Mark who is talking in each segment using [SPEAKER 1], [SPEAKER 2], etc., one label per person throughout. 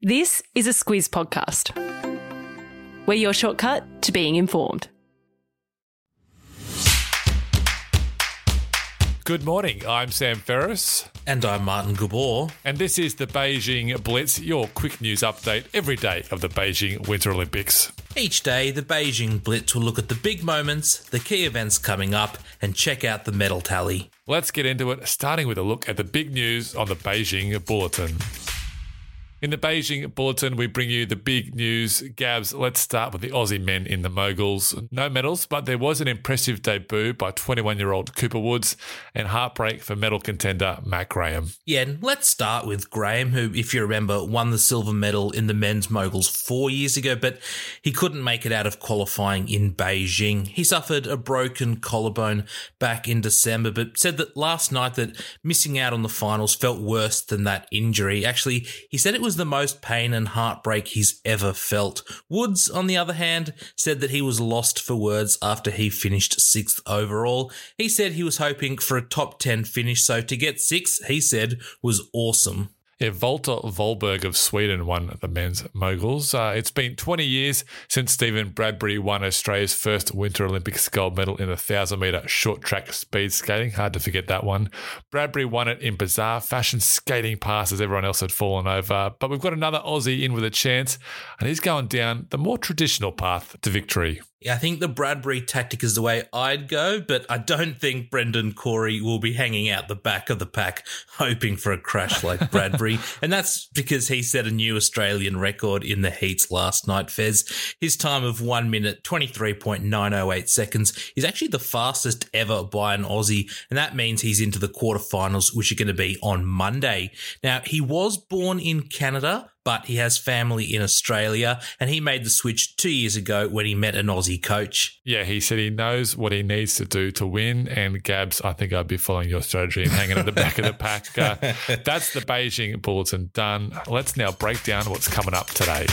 [SPEAKER 1] This is a Squiz podcast. We're your shortcut to being informed.
[SPEAKER 2] Good morning. I'm Sam Ferris.
[SPEAKER 3] And I'm Martin Gabor.
[SPEAKER 2] And this is the Beijing Blitz, your quick news update every day of the Beijing Winter Olympics.
[SPEAKER 3] Each day, the Beijing Blitz will look at the big moments, the key events coming up, and check out the medal tally.
[SPEAKER 2] Let's get into it, starting with a look at the big news on the Beijing Bulletin. In the Beijing Bulletin, we bring you the big news. Gabs, let's start with the Aussie men in the moguls. No medals, but there was an impressive debut by 21 year old Cooper Woods and heartbreak for medal contender Matt Graham.
[SPEAKER 3] Yeah, let's start with Graham, who, if you remember, won the silver medal in the men's moguls four years ago, but he couldn't make it out of qualifying in Beijing. He suffered a broken collarbone back in December, but said that last night that missing out on the finals felt worse than that injury. Actually, he said it was was the most pain and heartbreak he's ever felt. Woods, on the other hand, said that he was lost for words after he finished sixth overall. He said he was hoping for a top 10 finish, so to get sixth, he said, was awesome.
[SPEAKER 2] Yeah, Valter Wallberg of Sweden won the men's moguls. Uh, it's been 20 years since Steven Bradbury won Australia's first Winter Olympics gold medal in the 1,000 metre short track speed skating. Hard to forget that one. Bradbury won it in bizarre fashion, skating past as everyone else had fallen over. But we've got another Aussie in with a chance, and he's going down the more traditional path to victory.
[SPEAKER 3] Yeah, I think the Bradbury tactic is the way I'd go, but I don't think Brendan Corey will be hanging out the back of the pack hoping for a crash like Bradbury. and that's because he set a new Australian record in the heats last night, Fez. His time of 1 minute 23.908 seconds is actually the fastest ever by an Aussie, and that means he's into the quarterfinals, which are going to be on Monday. Now, he was born in Canada, but he has family in Australia and he made the switch two years ago when he met an Aussie coach.
[SPEAKER 2] Yeah, he said he knows what he needs to do to win. And Gabs, I think I'd be following your strategy and hanging at the back of the pack. Uh, that's the Beijing Bulletin done. Let's now break down what's coming up today.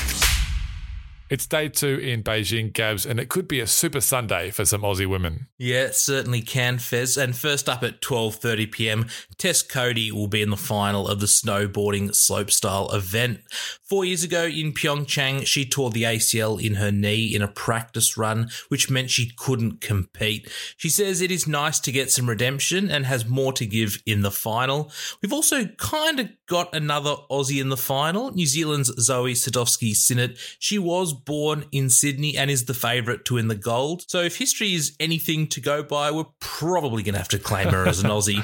[SPEAKER 2] It's day two in Beijing, Gabs, and it could be a super Sunday for some Aussie women.
[SPEAKER 3] Yeah, certainly can, Fez. And first up at 12.30 p.m., Tess Coady will be in the final of the snowboarding slopestyle event. Four years ago in Pyeongchang, she tore the ACL in her knee in a practice run, which meant she couldn't compete. She says it is nice to get some redemption and has more to give in the final. We've also kind of got another Aussie in the final, New Zealand's Zoe Sadowski-Synnott. She was born in Sydney and is the favourite to win the gold. So if history is anything to go by, we're probably going to have to claim her as an Aussie.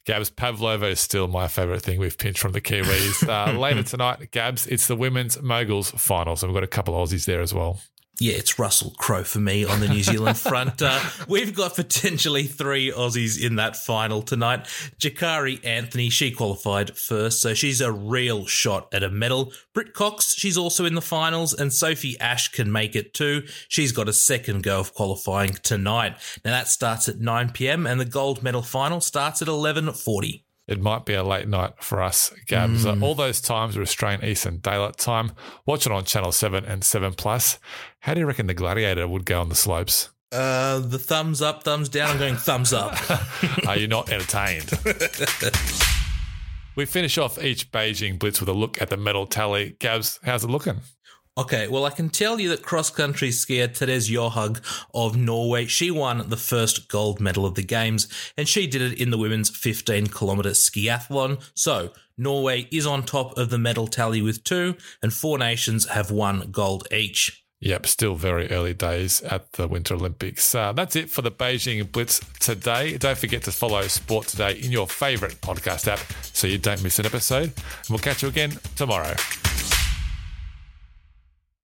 [SPEAKER 2] Gabs Pavlova is still my favourite thing we've pinched from the Kiwis. Uh, later tonight, Gabs, it's the women's moguls final. So we've got a couple of Aussies there as well
[SPEAKER 3] yeah, it's Russell Crowe for me on the New Zealand front. Uh, we've got potentially three Aussies in that final tonight. Jakara Anthony, she qualified first, so she's a real shot at a medal. Britt Cox, she's also in the finals, and Sophie Ash can make it too. She's got a second go of qualifying tonight. Now that starts at 9 p.m. and the gold medal final starts at 11:40
[SPEAKER 2] it might be a late night for us, Gabs. Mm. all those times are Australian Eastern Daylight Time. Watch it on Channel 7 and 7 Plus. How do you reckon the Gladiator would go on the slopes?
[SPEAKER 3] Uh, the thumbs up, thumbs down. I'm going thumbs up.
[SPEAKER 2] are you not entertained? we finish off each Beijing Blitz with a look at the medal tally. Gabs, how's it looking?
[SPEAKER 3] Okay, well, I can tell you that cross country skier Therese Johaug of Norway, she won the first gold medal of the Games, and she did it in the women's 15 kilometre skiathlon. So, Norway is on top of the medal tally with two, and four nations have one gold each.
[SPEAKER 2] Yep, still very early days at the Winter Olympics. Uh, that's it for the Beijing Blitz today. Don't forget to follow Sport Today in your favourite podcast app so you don't miss an episode. And we'll catch you again tomorrow.